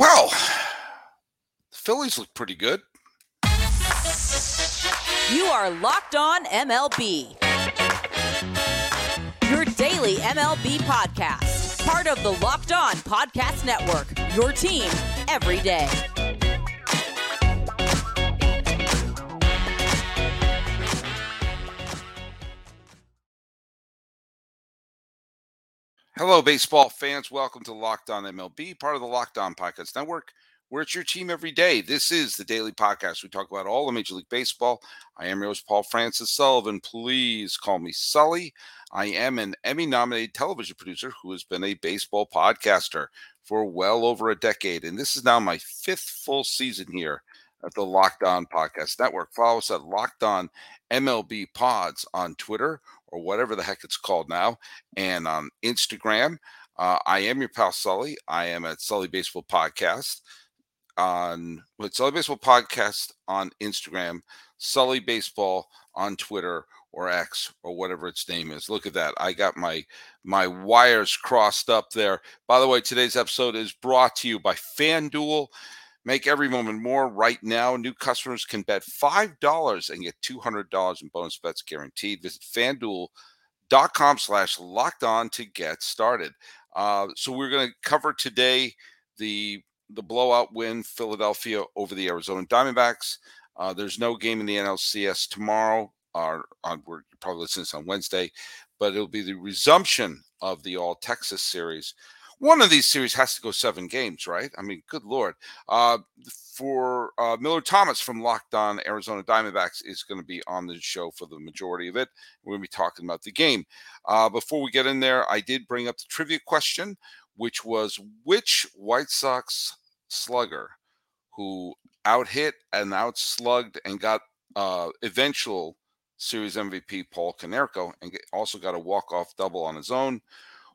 Well, the Phillies look pretty good. You are Locked On MLB. Your daily MLB podcast. Part of the Locked On Podcast Network. Your team every day. Hello, baseball fans. Welcome to Locked On MLB, part of the Locked On Podcast Network, where it's your team every day. This is the daily podcast. We talk about all of Major League Baseball. I am your host, Paul Francis Sullivan. Please call me Sully. I am an Emmy nominated television producer who has been a baseball podcaster for well over a decade. And this is now my fifth full season here at the Locked On Podcast Network. Follow us at Locked On MLB Pods on Twitter or whatever the heck it's called now, and on Instagram. Uh, I am your pal Sully. I am at Sully Baseball Podcast on with Sully Baseball Podcast on Instagram, Sully Baseball on Twitter or X or whatever its name is. Look at that. I got my my wires crossed up there. By the way, today's episode is brought to you by FanDuel. Make every moment more right now. New customers can bet $5 and get $200 in bonus bets guaranteed. Visit fanduel.com slash locked on to get started. Uh, so we're going to cover today the the blowout win Philadelphia over the Arizona Diamondbacks. Uh, there's no game in the NLCS tomorrow. Or on we're probably listening on Wednesday, but it'll be the resumption of the All Texas series one of these series has to go seven games, right? I mean, good lord. Uh, for uh, Millard Thomas from Locked On Arizona Diamondbacks is going to be on the show for the majority of it. We're going to be talking about the game. Uh, before we get in there, I did bring up the trivia question, which was which White Sox slugger who out hit and out slugged and got uh, eventual series MVP Paul Konerko and also got a walk off double on his own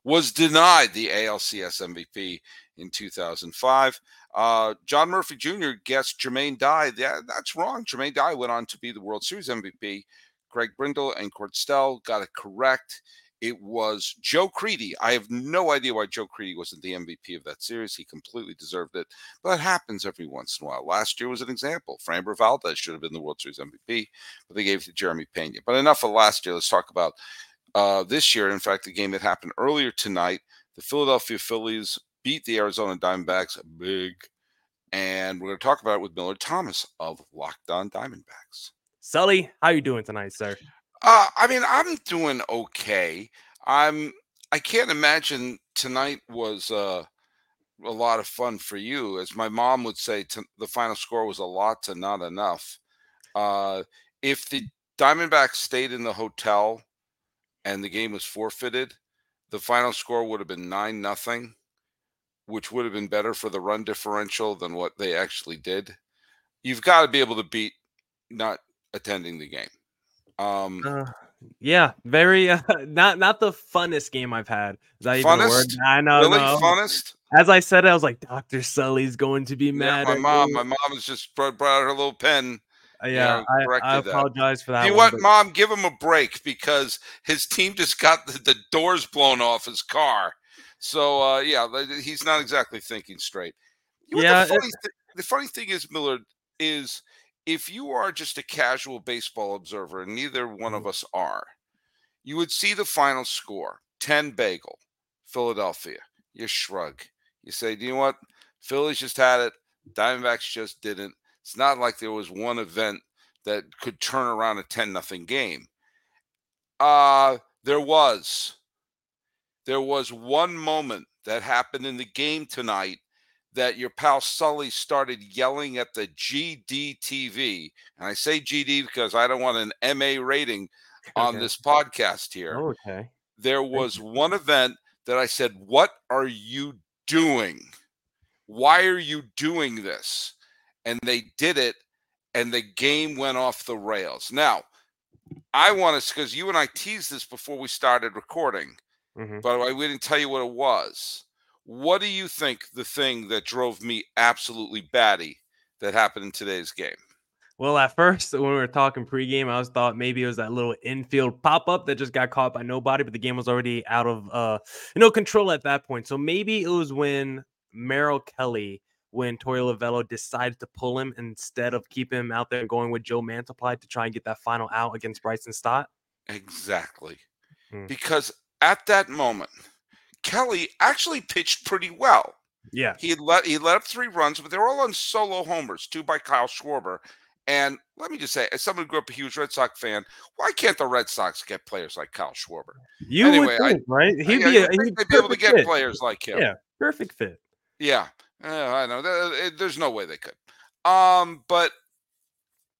was denied the ALCS MVP in 2005. Uh, John Murphy Jr. guessed Jermaine Dye. That's wrong. Jermaine Dye went on to be the World Series MVP. Greg Brindle and Court Stell got it correct. It was Joe Crede. I have no idea why Joe Crede wasn't the MVP of that series. He completely deserved it, but it happens every once in a while. Last year was an example. Framber Valdez should have been the World Series MVP, but they gave it to Jeremy Pena. But enough of last year. Let's talk about uh, this year. In fact, the game that happened earlier tonight, the Philadelphia Phillies beat the Arizona Diamondbacks big. And we're going to talk about it with Millard Thomas of Locked On Diamondbacks. Sully, how are you doing tonight, sir? Uh, I mean, I'm doing okay. I'm. I can't imagine tonight was uh, a lot of fun for you. As my mom would say, to, the final score was a lot to not enough. Uh, if the Diamondbacks stayed in the hotel and the game was forfeited, the final score would have been nine nothing, which would have been better for the run differential than what they actually did. You've got to be able to beat not attending the game. Um, uh, yeah, very uh, not not the funnest game I've had. Is that funnest? even a word? I know, really no. funnest. As I said, I was like, Doctor Sully's going to be mad. Yeah, my mom, my mom has just brought, brought out her little pen yeah, you know, I, I, apologize that. for that. You know what, but... Mom? Give him a break because his team just got the, the doors blown off his car. So uh, yeah, he's not exactly thinking straight. You know yeah, the funny, th- the funny thing is, Millard, is if you are just a casual baseball observer, and neither one of mm-hmm. us are, you would see the final score: ten bagel, Philadelphia. You shrug. You say, "Do you know what? Phillies just had it. Diamondbacks just didn't." It's not like there was one event that could turn around a 10 nothing game. Uh there was there was one moment that happened in the game tonight that your pal Sully started yelling at the GDTV. And I say GD because I don't want an MA rating on okay. this podcast here. Oh, okay. There was one event that I said, What are you doing? Why are you doing this? And they did it, and the game went off the rails. Now, I want to because you and I teased this before we started recording. Mm-hmm. The way, we didn't tell you what it was. What do you think the thing that drove me absolutely batty that happened in today's game? Well, at first, when we were talking pregame, I was thought maybe it was that little infield pop up that just got caught by nobody, but the game was already out of uh, you know control at that point. So maybe it was when Merrill Kelly when Torey Lovullo decided to pull him instead of keeping him out there and going with Joe Mantiply to try and get that final out against Bryson Stott? Exactly. Hmm. Because at that moment, Kelly actually pitched pretty well. Yeah. He let he let up three runs, but they were all on solo homers, two by Kyle Schwarber. And let me just say, as someone who grew up a huge Red Sox fan, why can't the Red Sox get players like Kyle Schwarber? You Anyway, would I- think, right? He'd Yeah, be, he'd they'd be able to get fit. players like him. Yeah, perfect fit. Yeah, Yeah, I know. There's no way they could. Um, but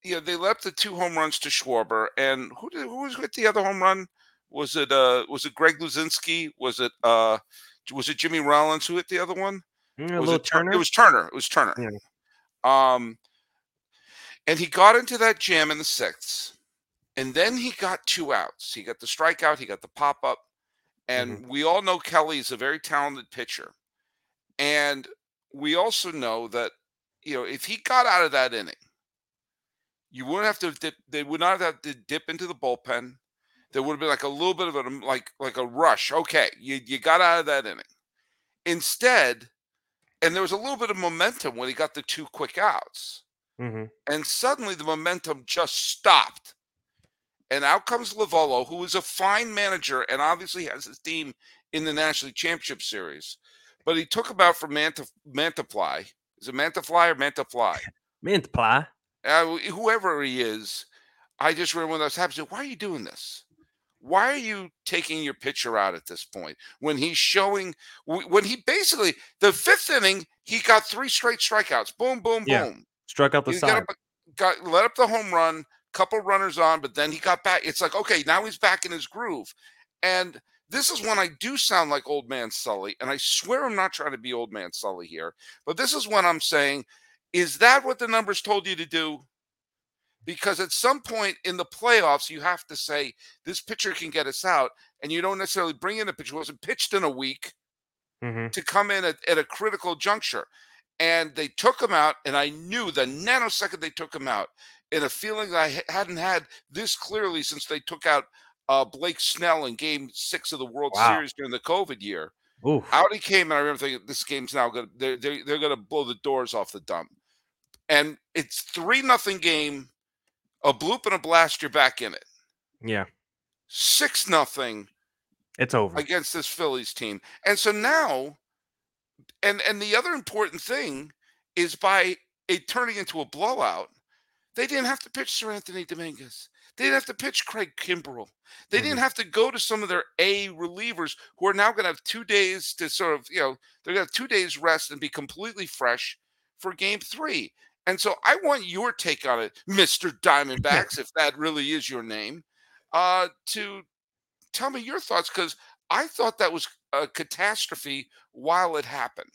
yeah, they left the two home runs to Schwarber, and who did who was with the other home run? Was it uh was it Greg Luzinski? Was it uh was it Jimmy Rollins who hit the other one? Mm, was it Turner. It was Turner. It was Turner. Um, and he got into that jam in the sixth, and then he got two outs. He got the strikeout. He got the pop up, and we all know Kelly is a very talented pitcher, and we also know that you know if he got out of that inning, you wouldn't have to dip. They would not have to dip into the bullpen. There would have been like a little bit of a like like a rush. Okay, you you got out of that inning. Instead, and there was a little bit of momentum when he got the two quick outs. Mhm. And suddenly the momentum just stopped. And out comes Lovullo, who is a fine manager and obviously has his team in the National League Championship Series. But he took him out for Manta, Mantafly. Is it Mantafly or Mantafly? Mantiply. uh, whoever he is, I just remember when that was happening. Why are you doing this? Why are you taking your pitcher out at this point when he's showing? When he basically the fifth inning, he got three straight strikeouts. Boom, boom, Yeah. boom. Struck out the He side. got, up, got let up the home run, couple runners on, but then he got back. It's like okay, now he's back in his groove, and this is when I do sound like old man Sully, and I swear I'm not trying to be old man Sully here, but this is when I'm saying, is that what the numbers told you to do? Because at some point in the playoffs, you have to say this pitcher can get us out, and you don't necessarily bring in a pitcher who wasn't pitched in a week Mhm. to come in at, at a critical juncture. And they took him out, and I knew the nanosecond they took him out, in a feeling I hadn't had this clearly since they took out uh, Blake Snell in Game Six of the World Wow. Series during the COVID year. Oof. Out he came, and I remember thinking, "This game's now going to they're, they're, they're going to blow the doors off the dump." And it's three nothing game, a bloop and a blast. You're back in it. Yeah. Six nothing It's over. against this Phillies team. And so now, and and the other important thing is by it turning into a blowout, they didn't have to pitch Seranthony Dominguez. They didn't have to pitch Craig Kimbrel. They didn't have to go to some of their A relievers who are now going to have two days to sort of, you know, they're going to have two days rest and be completely fresh for game three. And so I want your take on it, Mr. Diamondbacks, if that really is your name, uh, to tell me your thoughts because I thought that was a catastrophe while it happened.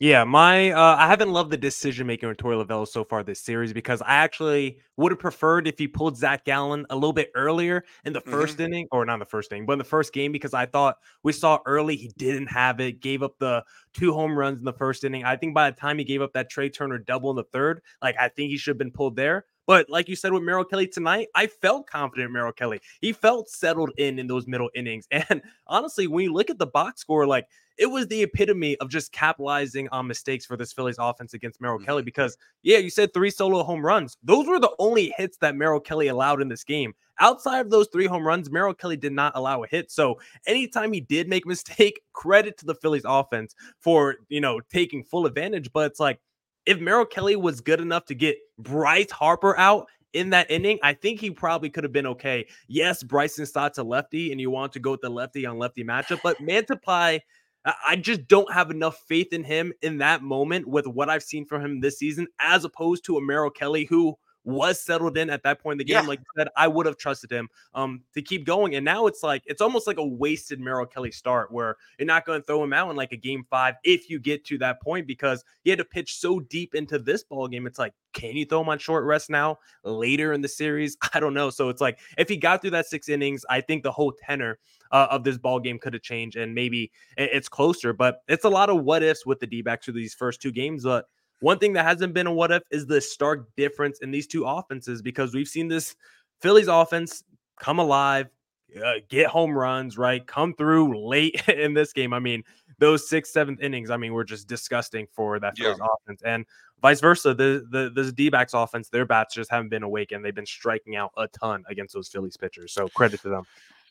Yeah, my uh, I haven't loved the decision making with Torey Lovullo so far this series because I actually would have preferred if he pulled Zach Gallen a little bit earlier in the 1st inning, or not the first inning, but in the first game because I thought we saw early he didn't have it, gave up the two home runs in the first inning. I think by the time he gave up that Trey Turner double in the third, like I think he should have been pulled there. But like you said with Merrill Kelly tonight, I felt confident in Merrill Kelly. He felt settled in in those middle innings. And honestly, when you look at the box score, like it was the epitome of just capitalizing on mistakes for this Phillies offense against Merrill Kelly. Mm-hmm. Because yeah, you said three solo home runs. Those were the only hits that Merrill Kelly allowed in this game. Outside of those three home runs, Merrill Kelly did not allow a hit. So anytime he did make a mistake, credit to the Phillies offense for you know taking full advantage. But it's like if Merrill Kelly was good enough to get Bryce Harper out in that inning, I think he probably could have been okay. Yes, Bryson Stott's a lefty, and you want to go with the lefty on lefty matchup, but Mantiply, I just don't have enough faith in him in that moment with what I've seen from him this season, as opposed to a Merrill Kelly who was settled in at that point in the game. Yeah. Like you said, I would have trusted him um to keep going. And now it's like it's almost like a wasted Merrill Kelly start where you're not going to throw him out in like a game five if you get to that point because he had to pitch so deep into this ball game. It's like, can you throw him on short rest now later in the series? I don't know. So it's like if he got through that six innings, I think the whole tenor uh, of this ball game could have changed and maybe it's closer. But it's a lot of what ifs with the D backs through these first two games. But one thing that hasn't been a what if is the stark difference in these two offenses because we've seen this Phillies offense come alive, uh, get home runs, right? Come through late in this game. I mean, those sixth, seventh innings, I mean, were just disgusting for that Yeah. Phillies offense. And vice versa, the the the D backs offense, their bats just haven't been awakened. They've been striking out a ton against those Phillies pitchers. So credit to them.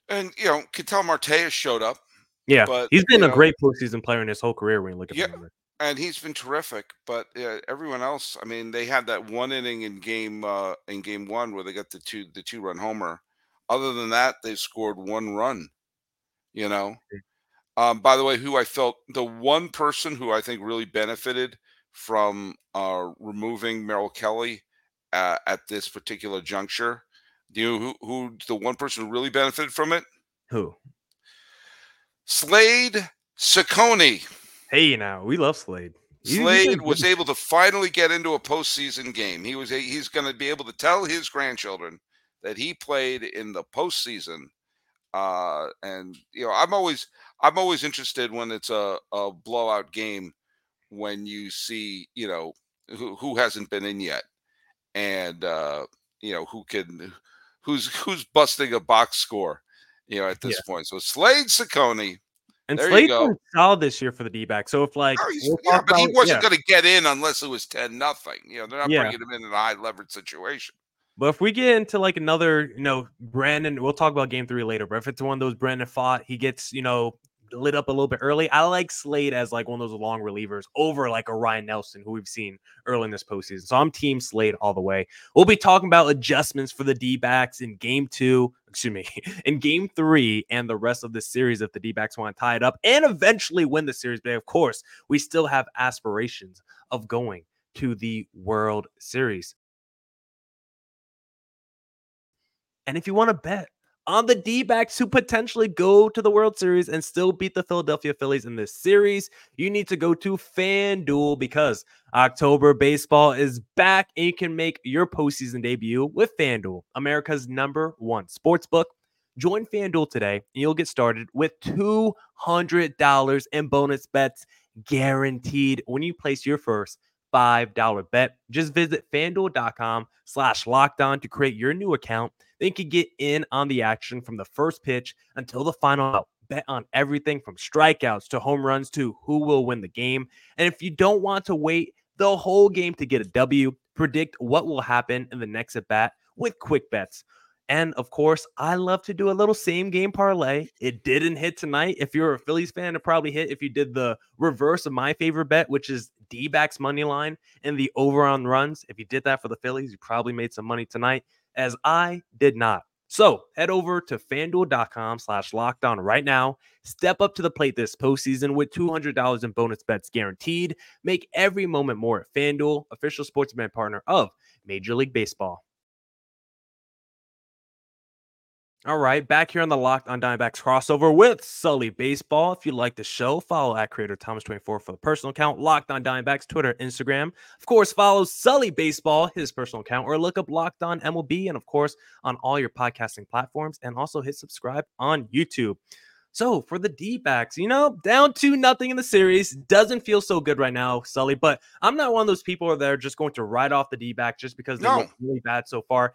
And you know, Ketel Marte has showed up, Yeah, But, he's been a know- great postseason player in his whole career when you look at Yeah. And he's been terrific. But uh, everyone else, I mean, they had that one inning in game uh, in game one where they got the two the two run homer. Other than that, they've scored one run. You know. Um, by the way, who I felt the one person who I think really benefited from uh, removing Merrill Kelly uh, at this particular juncture. Do you know who who the one person who really benefited from it? Who? Slade Cecconi. Hey, now we love Slade. Slade was able to finally get into a postseason game. He was he's going to be able to tell his grandchildren that he played in the postseason. Uh, and you know, I'm always I'm always interested when it's a, a blowout game when you see you know who who hasn't been in yet, and uh, you know who can who's who's busting a box score. You know, at this point. So Slade Cecconi, And there Slade's been solid this year for the D back. So if like Oh, yeah, but he wasn't yeah. going to get in unless it was ten nothing. You know, they're not Yeah. bringing him in in a high leverage situation. But if we get into like another, you know, Brandon, we'll talk about game three later. But if it's one of those Brandon Pfaadt, he gets, you know, lit up a little bit early. I like Slade as like one of those long relievers over like a Ryne Nelson who we've seen early in this postseason. So I'm team Slade all the way. We'll be talking about adjustments for the D backs in game two, excuse me, in game three and the rest of the series if the D backs want to tie it up and eventually win the series. But of course, we still have aspirations of going to the World Series. And if you want to bet on the D backs who potentially go to the World Series and still beat the Philadelphia Phillies in this series, you need to go to FanDuel because October baseball is back and you can make your postseason debut with FanDuel, America's number one sports book. Join FanDuel today and you'll get started with $200 in bonus bets guaranteed when you place your first $5 bet. Just visit fanduel.com slash locked on to create your new account. Then you can get in on the action from the first pitch until the final out. Bet on everything from strikeouts to home runs to who will win the game. And if you don't want to wait the whole game to get a W, predict what will happen in the next at bat with quick bets. And of course, I love to do a little same game parlay. It didn't hit tonight. If you're a Phillies fan, it probably hit if you did the reverse of my favorite bet, which is D backs money line and the over on runs. If you did that for the Phillies, you probably made some money tonight, as I did not. So head over to fanduel.com slash locked on right now. Step up to the plate this postseason with $200 in bonus bets guaranteed. Make every moment more at FanDuel, official sports betting partner of Major League Baseball. All right, back here on the Locked on Diamondbacks crossover with Sully Baseball. If you like the show, follow at Creator Thomas24 for the personal account, Locked on Diamondbacks, Twitter, Instagram. Of course, follow Sully Baseball, his personal account, or look up Locked on MLB, and of course, on all your podcasting platforms, and also hit subscribe on YouTube. So for the D backs, you know, down to nothing in the series doesn't feel so good right now, Sully. But I'm not one of those people that are just going to write off the D back just because they No. look really bad so far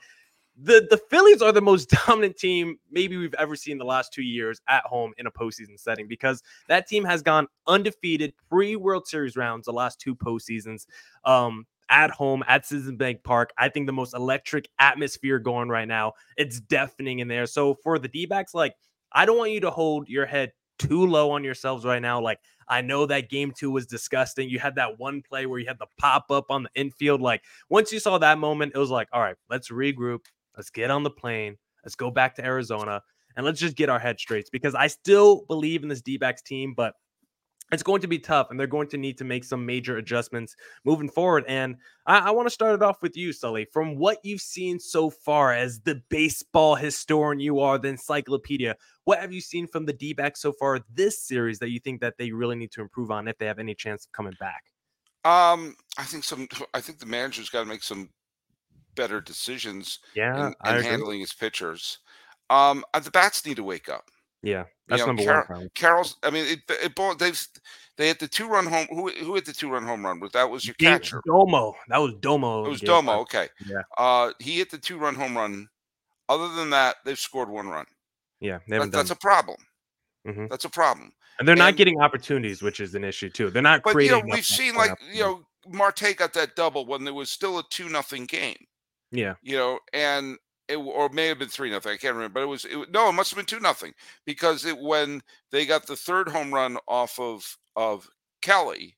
the the Phillies are the most dominant team maybe we've ever seen the last two years at home in a postseason setting because that team has gone undefeated pre World Series rounds the last two postseasons. Um, at home at Citizens Bank Park, I think the most electric atmosphere going right now. It's deafening in there. So for the D backs, like I don't want you to hold your head too low on yourselves right now. Like I know that game two was disgusting. You had that one play where you had the pop up on the infield. Like once you saw that moment, it was like, all right, let's regroup. Let's get on the plane. Let's go back to Arizona and let's just get our head straight because I still believe in this D backs team, but it's going to be tough and they're going to need to make some major adjustments moving forward. And I, I want to start it off with you, Sully. From what you've seen so far as the baseball historian you are, the encyclopedia, what have you seen from the D backs so far this series that you think that they really need to improve on if they have any chance of coming back? Um, I think some. I think the manager's got to make some better decisions Yeah, in, in handling his pitchers. Um, uh, the bats need to wake up. Yeah, that's know, number Carol- one. Carroll's. I mean, it. it they've they hit the two run home. Who who hit the two run home run? Was that was your Dave catcher? Domo. That was Domo. It was Domo. five. Okay. Yeah. Uh, he hit the two run home run. Other than that, they've scored one run. Yeah, they That, done. that's a problem. Mm-hmm. That's a problem. And they're and, not getting opportunities, which is an issue too. They're not but, creating. You know, we've seen like you know Marte got that double when there was still a two nothing game. Yeah. You know, and it or it may have been three nothing. I can't remember, but it was it, no, it must have been two nothing because it when they got the third home run off of of Kelly,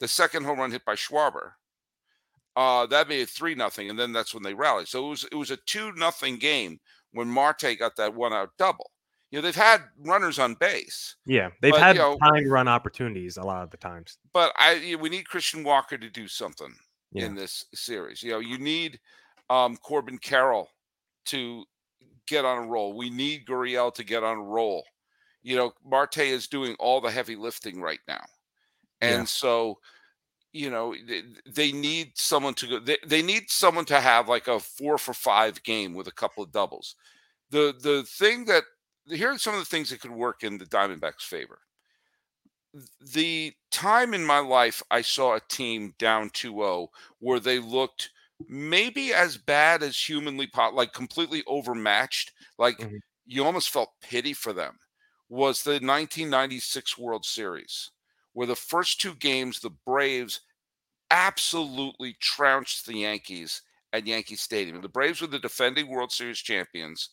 the second home run hit by Schwarber. Uh, that made it three nothing, and then that's when they rallied. So it was it was a two nothing game when Marte got that one out double. You know, they've had runners on base. Yeah, they've but, had you know, time run opportunities a lot of the times. But I, we need Christian Walker to do something yeah. in this series. You know, you need um, Corbin Carroll to get on a roll. We need Gurriel to get on a roll. You know, Marte is doing all the heavy lifting right now. And yeah. so, you know, they, they, need someone to go. They, they need someone to have like a four for five game with a couple of doubles. The the thing that here are some of the things that could work in the Diamondbacks' favor. The time in my life I saw a team down 2-0 where they looked maybe as bad as humanly pot, like completely overmatched, like mm-hmm. you almost felt pity for them, was the 1996 World Series, where the first two games, the Braves absolutely trounced the Yankees at Yankee Stadium. The Braves were the defending World Series champions.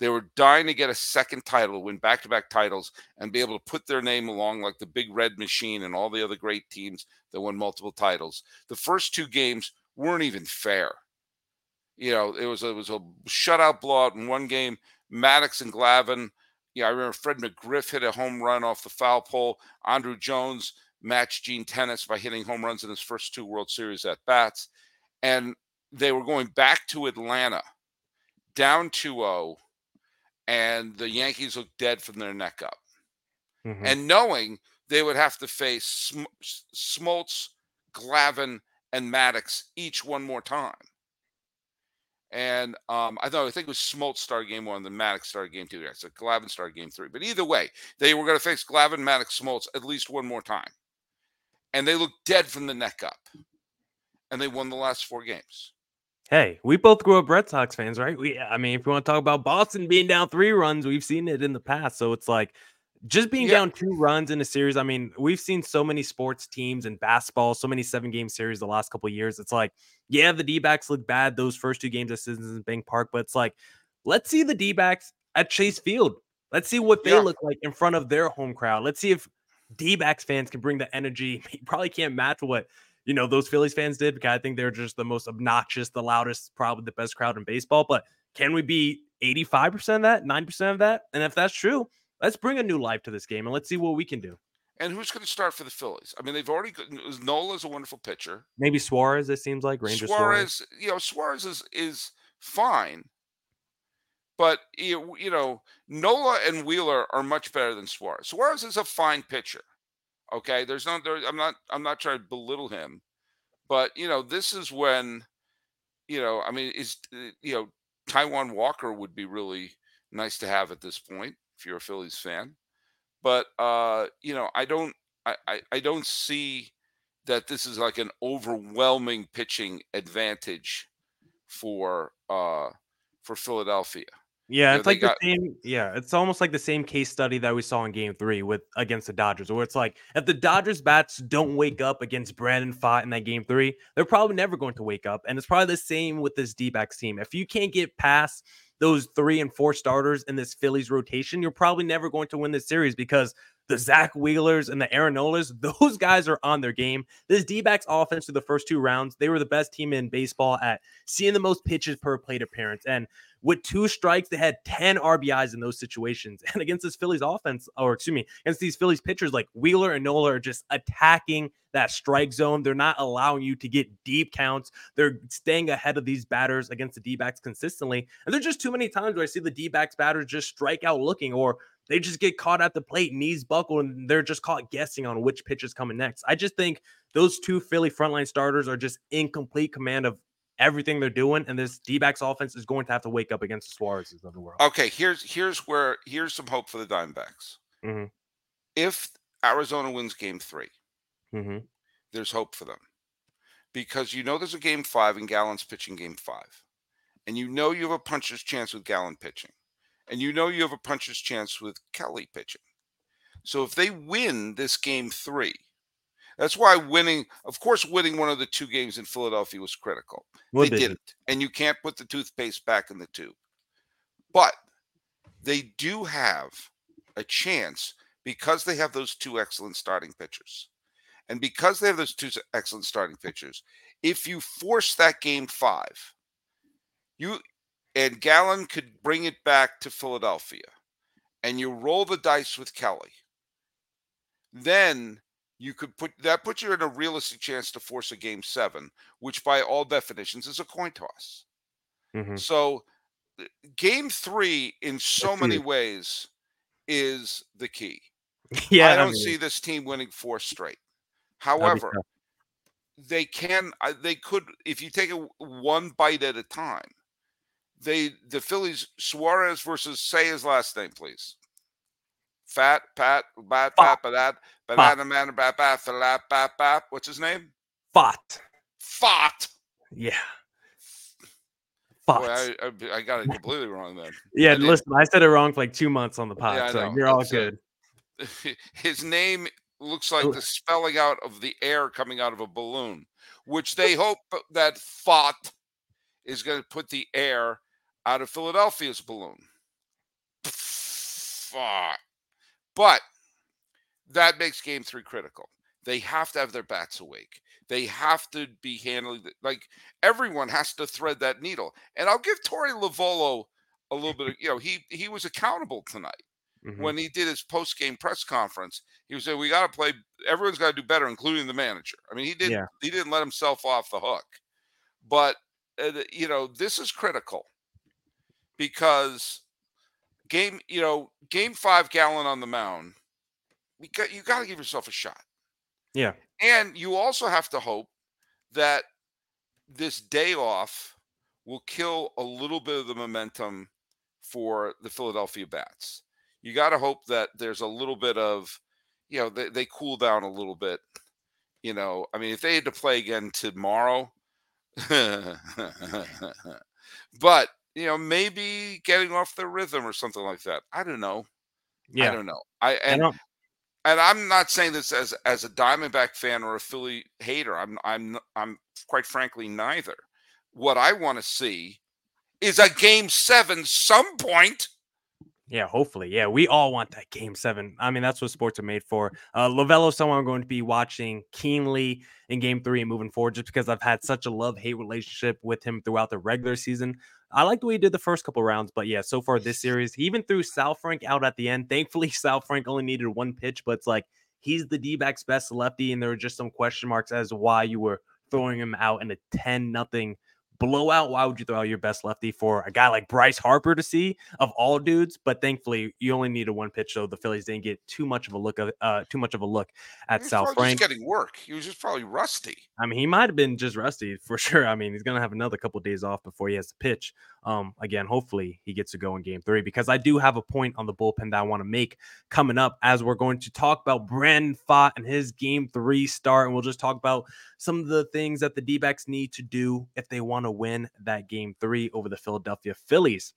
They were dying to get a second title, win back to back titles, and be able to put their name along like the Big Red Machine and all the other great teams that won multiple titles. The first two games weren't even fair. You know, it was a, it was a shutout blowout in one game. Maddux and Glavine. Yeah, I remember Fred McGriff hit a home run off the foul pole. Andruw Jones matched Gene Tenace by hitting home runs in his first two World Series at bats. And they were going back to Atlanta, down 2 0, and the Yankees looked dead from their neck up. Mm-hmm. And knowing they would have to face Sm- Smoltz, Glavine, and Maddux each one more time. And um, I thought I think it was Smoltz start game one, the Maddux start game two. So Glavine start game three. But either way, they were going to face Glavine, Maddox, Smoltz at least one more time. And they looked dead from the neck up. And they won the last four games. Hey, we both grew up Red Sox fans, right? We, I mean, if you want to talk about Boston being down three runs, we've seen it in the past. So it's like just being yeah. down two runs in a series. I mean, we've seen so many sports teams and basketball, so many seven game series the last couple years. It's like, yeah, the D backs look bad those first two games at Citizens Bank Park, but it's like, let's see the D backs at Chase Field. Let's see what they yeah. look like in front of their home crowd. Let's see if D backs fans can bring the energy. You probably can't match what you know those Phillies fans did because I think they're just the most obnoxious, the loudest, probably the best crowd in baseball. But can we be 85% of that, 9% of that? And if that's true, let's bring a new life to this game and let's see what we can do. And who's going to start for the Phillies? I mean, they've already Nola's a wonderful pitcher. Maybe Suarez. It seems like Ranger Suarez. Suarez. You know, Suarez is is fine, but you, you know, Nola and Wheeler are much better than Suarez. Suarez is a fine pitcher. Okay, there's no. There, I'm not. I'm not trying to belittle him, but you know, this is when, you know, I mean, is uh, you know, Taijuan Walker would be really nice to have at this point if you're a Phillies fan. But uh, you know, I don't I, I, I don't see that this is like an overwhelming pitching advantage for uh for Philadelphia. Yeah, you know, it's like got, the same. Yeah, it's almost like the same case study that we saw in Game Three with against the Dodgers, where it's like if the Dodgers bats don't wake up against Brandon Pfaadt in that Game Three, they're probably never going to wake up, and it's probably the same with this D-backs team. If you can't get past those three and four starters in this Phillies rotation, you're probably never going to win this series because the Zach Wheelers and the Aaron Nolas, those guys are on their game. This D backs offense through the first two rounds, they were the best team in baseball at seeing the most pitches per plate appearance. And with two strikes, they had 10 RBIs in those situations. And against this Phillies offense, or excuse me, against these Phillies pitchers like Wheeler and Nola are just attacking that strike zone. They're not allowing you to get deep counts. They're staying ahead of these batters against the D backs consistently. And there's just too many times where I see the D backs batters just strike out looking or they just get caught at the plate, knees buckle, and they're just caught guessing on which pitch is coming next. I just think those two Philly frontline starters are just in complete command of everything they're doing, and this D-backs offense is going to have to wake up against the Suarez's of the world. Okay, here's here's where here's some hope for the Diamondbacks. Mm-hmm. If Arizona wins Game 3 mm-hmm. there's hope for them because you know there's a Game Five and Gallen's pitching Game Five, and you know you have a puncher's chance with Gallon pitching, and you know you have a puncher's chance with Kelly pitching. So if they win this game three, that's why winning, of course, winning one of the two games in Philadelphia was critical. What they did didn't, and you can't put the toothpaste back in the tube. But they do have a chance because they have those two excellent starting pitchers. And because they have those two excellent starting pitchers, if you force that game five, you and Gallen could bring it back to Philadelphia and you roll the dice with Kelly, then you could put that puts you in a realistic chance to force a game seven, which by all definitions is a coin toss. Mhm. So uh, game three in so That's many huge. ways is the key. yeah, I don't mean, see this team winning four straight. However, they can uh, they could if you take it one bite at a time. They the Phillies Suarez versus say his last name, please. Fat Pat Bat Fat Bat Banana Man Bat Bat Bat Bat Bat. What's his name? Fought. Fat. Yeah. Boy, I, I, I got it completely wrong then. yeah, listen, I said it wrong for like two months on the pod, I so you're all It's, uh, good. his name looks like Oh. the spelling out of the air coming out of a balloon, which they hope that Pfaadt is going to put the air out of Philadelphia's balloon. Pfaadt. But that makes game three critical. They have to have their bats awake. They have to be handling the, like everyone has to thread that needle. And I'll give Torey Lovullo a little bit of, you know, he he was accountable tonight Mhm. when he did his post game press conference, he was saying we got to play. Everyone's got to do better, including the manager. I mean, he didn't. Yeah. He didn't let himself off the hook. But uh, you know, this is critical because game. You know, game five, Gallen on the mound. We got you got to give yourself a shot, Yeah. and you also have to hope that this day off will kill a little bit of the momentum for the Philadelphia Bats you got to hope that there's a little bit of, you know, they, they cool down a little bit. You know, I mean, if they had to play again tomorrow, but, you know, maybe getting off their rhythm or something like that. I don't know. Yeah. I don't know. I, I and, don't, and I'm not saying this as, as a Diamondback fan or a Philly hater. I'm, I'm, I'm quite frankly neither. What I want to see is a game seven some point. Yeah, hopefully. Yeah, we all want that game seven. I mean, that's what sports are made for. Uh Lovullo, someone I'm going to be watching keenly in game three and moving forward, just because I've had such a love-hate relationship with him throughout the regular season. I like the way he did the first couple rounds, but yeah, so far this series, he even threw Saalfrank out at the end. Thankfully, Saalfrank only needed one pitch, but it's like he's the D-backs best lefty, and there were just some question marks as to why you were throwing him out in a 10 nothing blowout. Why would you throw out your best lefty for a guy like Bryce Harper to see of all dudes? But thankfully, you only needed one pitch, so the Phillies didn't get too much of a look of uh too much of a look at He was Saalfrank. getting work. He was just probably rusty. I mean, he might have been just rusty for sure. I mean, he's gonna have another couple days off before he has to pitch. Um, again, hopefully he gets to go in game three because I do have a point on the bullpen that I want to make coming up as we're going to talk about Brandon Pfaadt and his game three start, and we'll just talk about some of the things that the D backs need to do if they want to win that game three over the Philadelphia Phillies.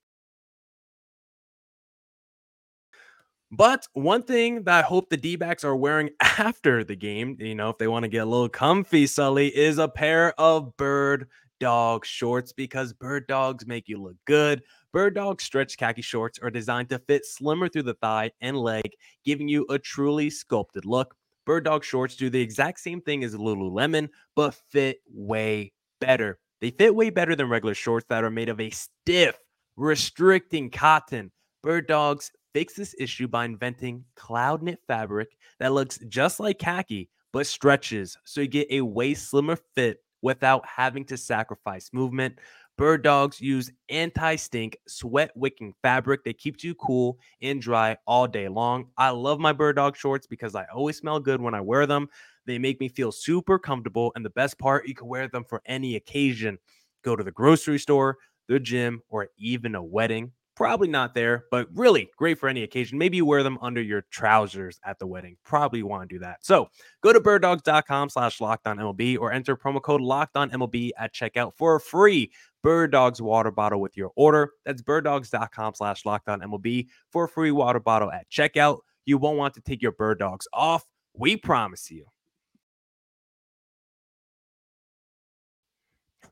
But one thing that I hope the D backs are wearing after the game, you know, if they want to get a little comfy, Sully, is a pair of bird dog shorts because bird dogs make you look good. Bird dog stretch khaki shorts are designed to fit slimmer through the thigh and leg, giving you a truly sculpted look. Bird dog shorts do the exact same thing as Lululemon, but fit way better. They fit way better than regular shorts that are made of a stiff, restricting cotton. Bird dogs fix this issue by inventing cloud knit fabric that looks just like khaki but stretches so you get a way slimmer fit without having to sacrifice movement. Bird dogs use anti stink, sweat wicking fabric that keeps you cool and dry all day long. I love my bird dog shorts because I always smell good when I wear them. They make me feel super comfortable. And the best part, you can wear them for any occasion. Go to the grocery store, the gym, or even a wedding. Probably not there, but really great for any occasion. Maybe you wear them under your trousers at the wedding. Probably want to do that. So go to birddogs.com slash MLB or enter promo code MLB at checkout for a free Bird Dogs water bottle with your order. That's birddogs.com slash MLB for a free water bottle at checkout. you won't want to take your bird dogs off. We promise you.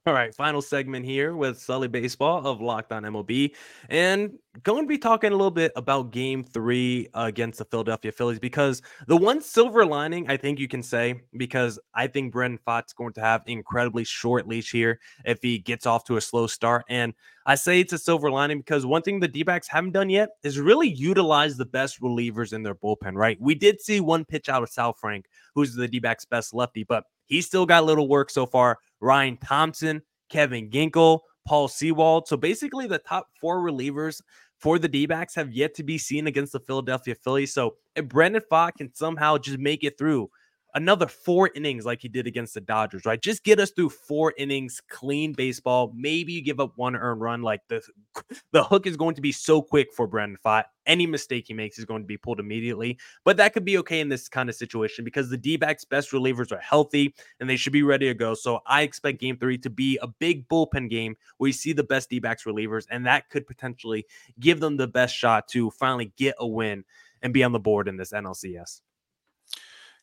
All right, final segment here with Sully Baseball of Locked On MLB, and going to be talking a little bit about Game Three against the Philadelphia Phillies because the one silver lining I think you can say because I think Brandon Pfaadt's going to have incredibly short leash here if he gets off to a slow start, and I say it's a silver lining because one thing the D-backs haven't done yet is really utilize the best relievers in their bullpen. Right, we did see one pitch out of Saalfrank, who's the D-backs' best lefty, but He's still got little work so far. Ryan Thompson, Kevin Ginkel, Paul Sewald. So basically, the top four relievers for the D backs have yet to be seen against the Philadelphia Phillies. So if Brandon Pfaadt can somehow just make it through another four innings like he did against the Dodgers, right? Just get us through four innings, clean baseball. Maybe you give up one earned run. Like the the hook is going to be so quick for Brandon Pfaadt. Any mistake he makes is going to be pulled immediately. But that could be okay in this kind of situation because the D-backs best relievers are healthy and they should be ready to go. So I expect game three to be a big bullpen game where you see the best D-backs relievers, and that could potentially give them the best shot to finally get a win and be on the board in this NLCS.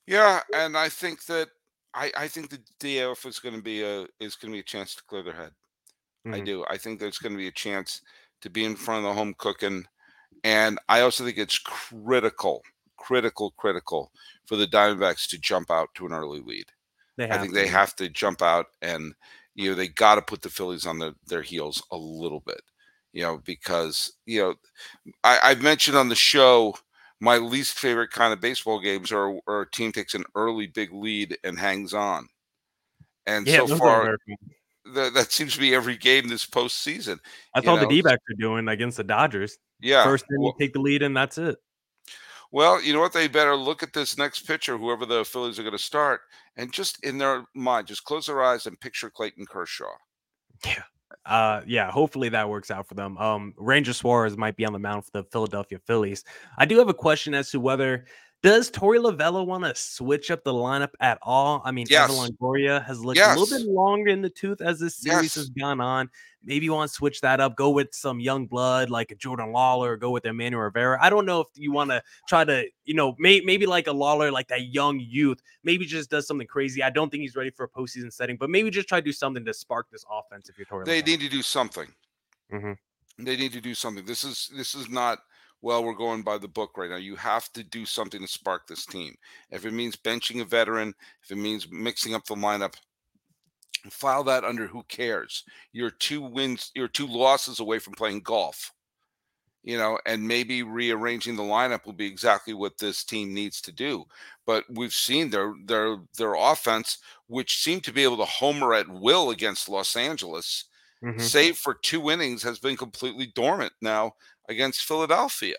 Yeah, and I think that I, I think the DF is going to be a is going to be a chance to clear their head. Mm-hmm. I do. I think there's going to be a chance to be in front of the home cooking, and I also think it's critical, critical, critical for the Diamondbacks to jump out to an early lead. I think to. they have to jump out, and you know they got to put the Phillies on the, their heels a little bit, you know, because you know I, I've mentioned on the show my least favorite kind of baseball games are where a team takes an early big lead and hangs on. And yeah, so far, that, that seems to be every game this postseason. That's all know? the D backs are doing against the Dodgers. Yeah. First then well, you take the lead and that's it. Well, you know what? They better look at this next pitcher, whoever the Phillies are going to start, and just in their mind, just close their eyes and picture Clayton Kershaw. Yeah uh yeah hopefully that works out for them. Um ranger suarez might be on the mound for the philadelphia phillies. I do have a question as to whether does Torey Lovullo want to switch up the lineup at all? I mean, yes. Evan Longoria has looked yes. a little bit longer in the tooth as this series yes. has gone on. Maybe you want to switch that up, go with some young blood like a Jordan Lawlar, go with Emmanuel Rivera. I don't know if you want to try to, you know, may, maybe like a Lawlar, like that young youth, maybe just does something crazy. I don't think he's ready for a postseason setting, but maybe just try to do something to spark this offense if you're Torey. They need to do something. Mm-hmm. They need to do something. This is this is not well, we're going by the book right now. You have to do something to spark this team. If it means benching a veteran, if it means mixing up the lineup, file that under who cares. You're two wins, you're two losses away from playing golf. You know, and maybe rearranging the lineup will be exactly what this team needs to do. But we've seen their their their offense, which seemed to be able to homer at will against Los Angeles, mm-hmm. save for two innings, has been completely dormant now against Philadelphia.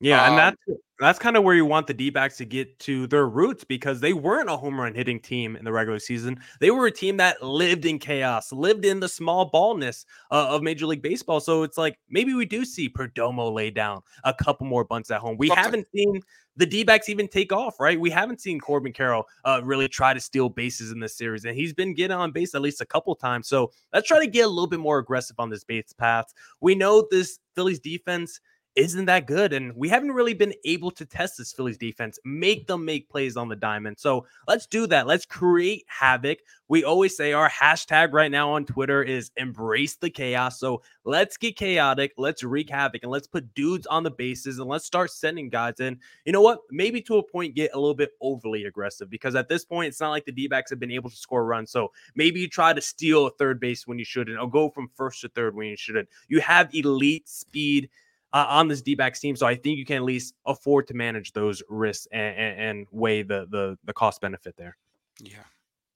Yeah, um, and that's that's kind of where you want the D-backs to get to their roots because they weren't a home run hitting team in the regular season. They were a team that lived in chaos, lived in the small ballness uh, of Major League Baseball. So it's like maybe we do see Perdomo lay down a couple more bunts at home. We something. haven't seen the D-backs even take off, right? We haven't seen Corbin Carroll uh, really try to steal bases in this series, and he's been getting on base at least a couple times. So let's try to get a little bit more aggressive on this base path. We know this Phillies defense isn't that good. And we haven't really been able to test this Phillies defense, make them make plays on the diamond. So let's do that. Let's create havoc. We always say our hashtag right now on Twitter is embrace the chaos. So let's get chaotic. Let's wreak havoc and let's put dudes on the bases and let's start sending guys in. You know what? Maybe to a point, get a little bit overly aggressive because at this point, it's not like the D backs have been able to score runs. So maybe you try to steal a third base when you shouldn't, or go from first to third when you shouldn't. You have elite speed uh, on this D backs team. So I think you can at least afford to manage those risks and, and, and weigh the the the cost benefit there. Yeah,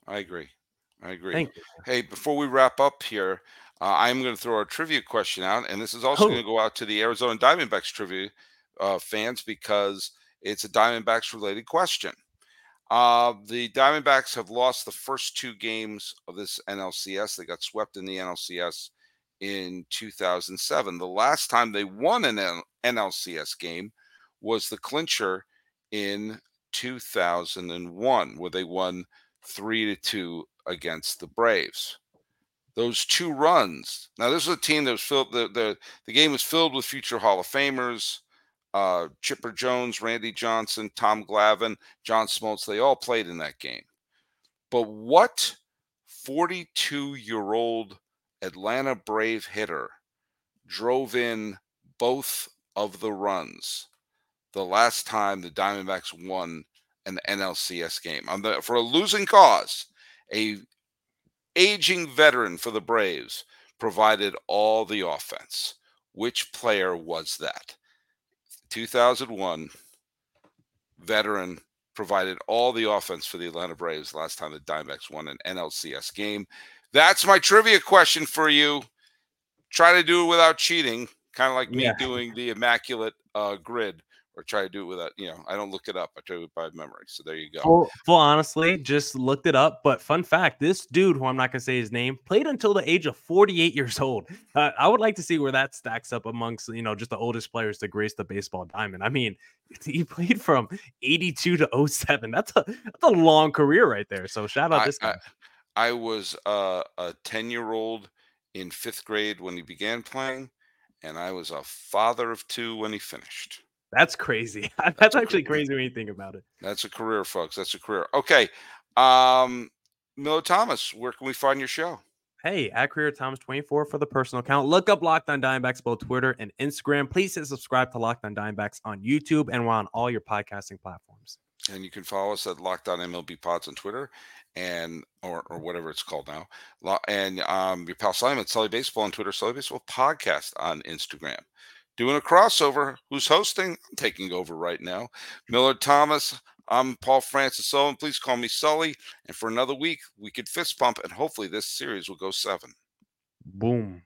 I agree. I agree. Hey, before we wrap up here, uh, I'm going to throw a trivia question out, and this is also oh. going to go out to the Arizona Diamondbacks trivia uh, fans because it's a Diamondbacks related question. Uh, the Diamondbacks have lost the first two games of this NLCS. They got swept in the NLCS in 2007. The last time they won an NLCS game was the clincher in 2001, where they won three to two against the Braves. Those two runs. Now, this is a team that was filled. The the, the game was filled with future Hall of Famers. uh, Chipper Jones, Randy Johnson, Tom Glavine, John Smoltz, they all played in that game. But what 42 year old Atlanta Brave hitter drove in both of the runs the last time the Diamondbacks won an NLCS game on the for a losing cause, a aging veteran for the Braves provided all the offense. Which player was that? 2001 veteran provided all the offense for the Atlanta Braves last time the Diamondbacks won an NLCS game. That's my trivia question for you. Try to do it without cheating, kind of like me yeah. doing the immaculate uh, grid or try to do it without, you know, I don't look it up. I do it by memory. So there you go. Well, well, honestly, just looked it up. But fun fact this dude, who I'm not going to say his name, played until the age of 48 years old. Uh, I would like to see where that stacks up amongst, you know, just the oldest players to grace the baseball diamond. I mean, he played from 82 to 07. That's a, that's a long career right there. So shout out I, this guy. I, I was uh, a 10 year old in fifth grade when he began playing, and I was a father of two when he finished. That's crazy. That's, That's actually crazy when you think about it. That's a career, folks. That's a career. Okay. Um, Millard Thomas, where can we find your show? Hey, at Career Thomas 24 for the personal account. Look up Locked On Diamondbacks both Twitter and Instagram. Please hit subscribe to Locked On Diamondbacks on YouTube, and we're on all your podcasting platforms. And you can follow us at Locked On MLB Pods on Twitter and or, or whatever it's called now. And um, your pal Simon, Sully Baseball on Twitter, Sully Baseball Podcast on Instagram doing a crossover. Who's hosting? I'm taking over right now. Millard Thomas. I'm Paul Francis Sullivan. Please call me Sully. And for another week, we could fist pump, and hopefully this series will go seven. Boom.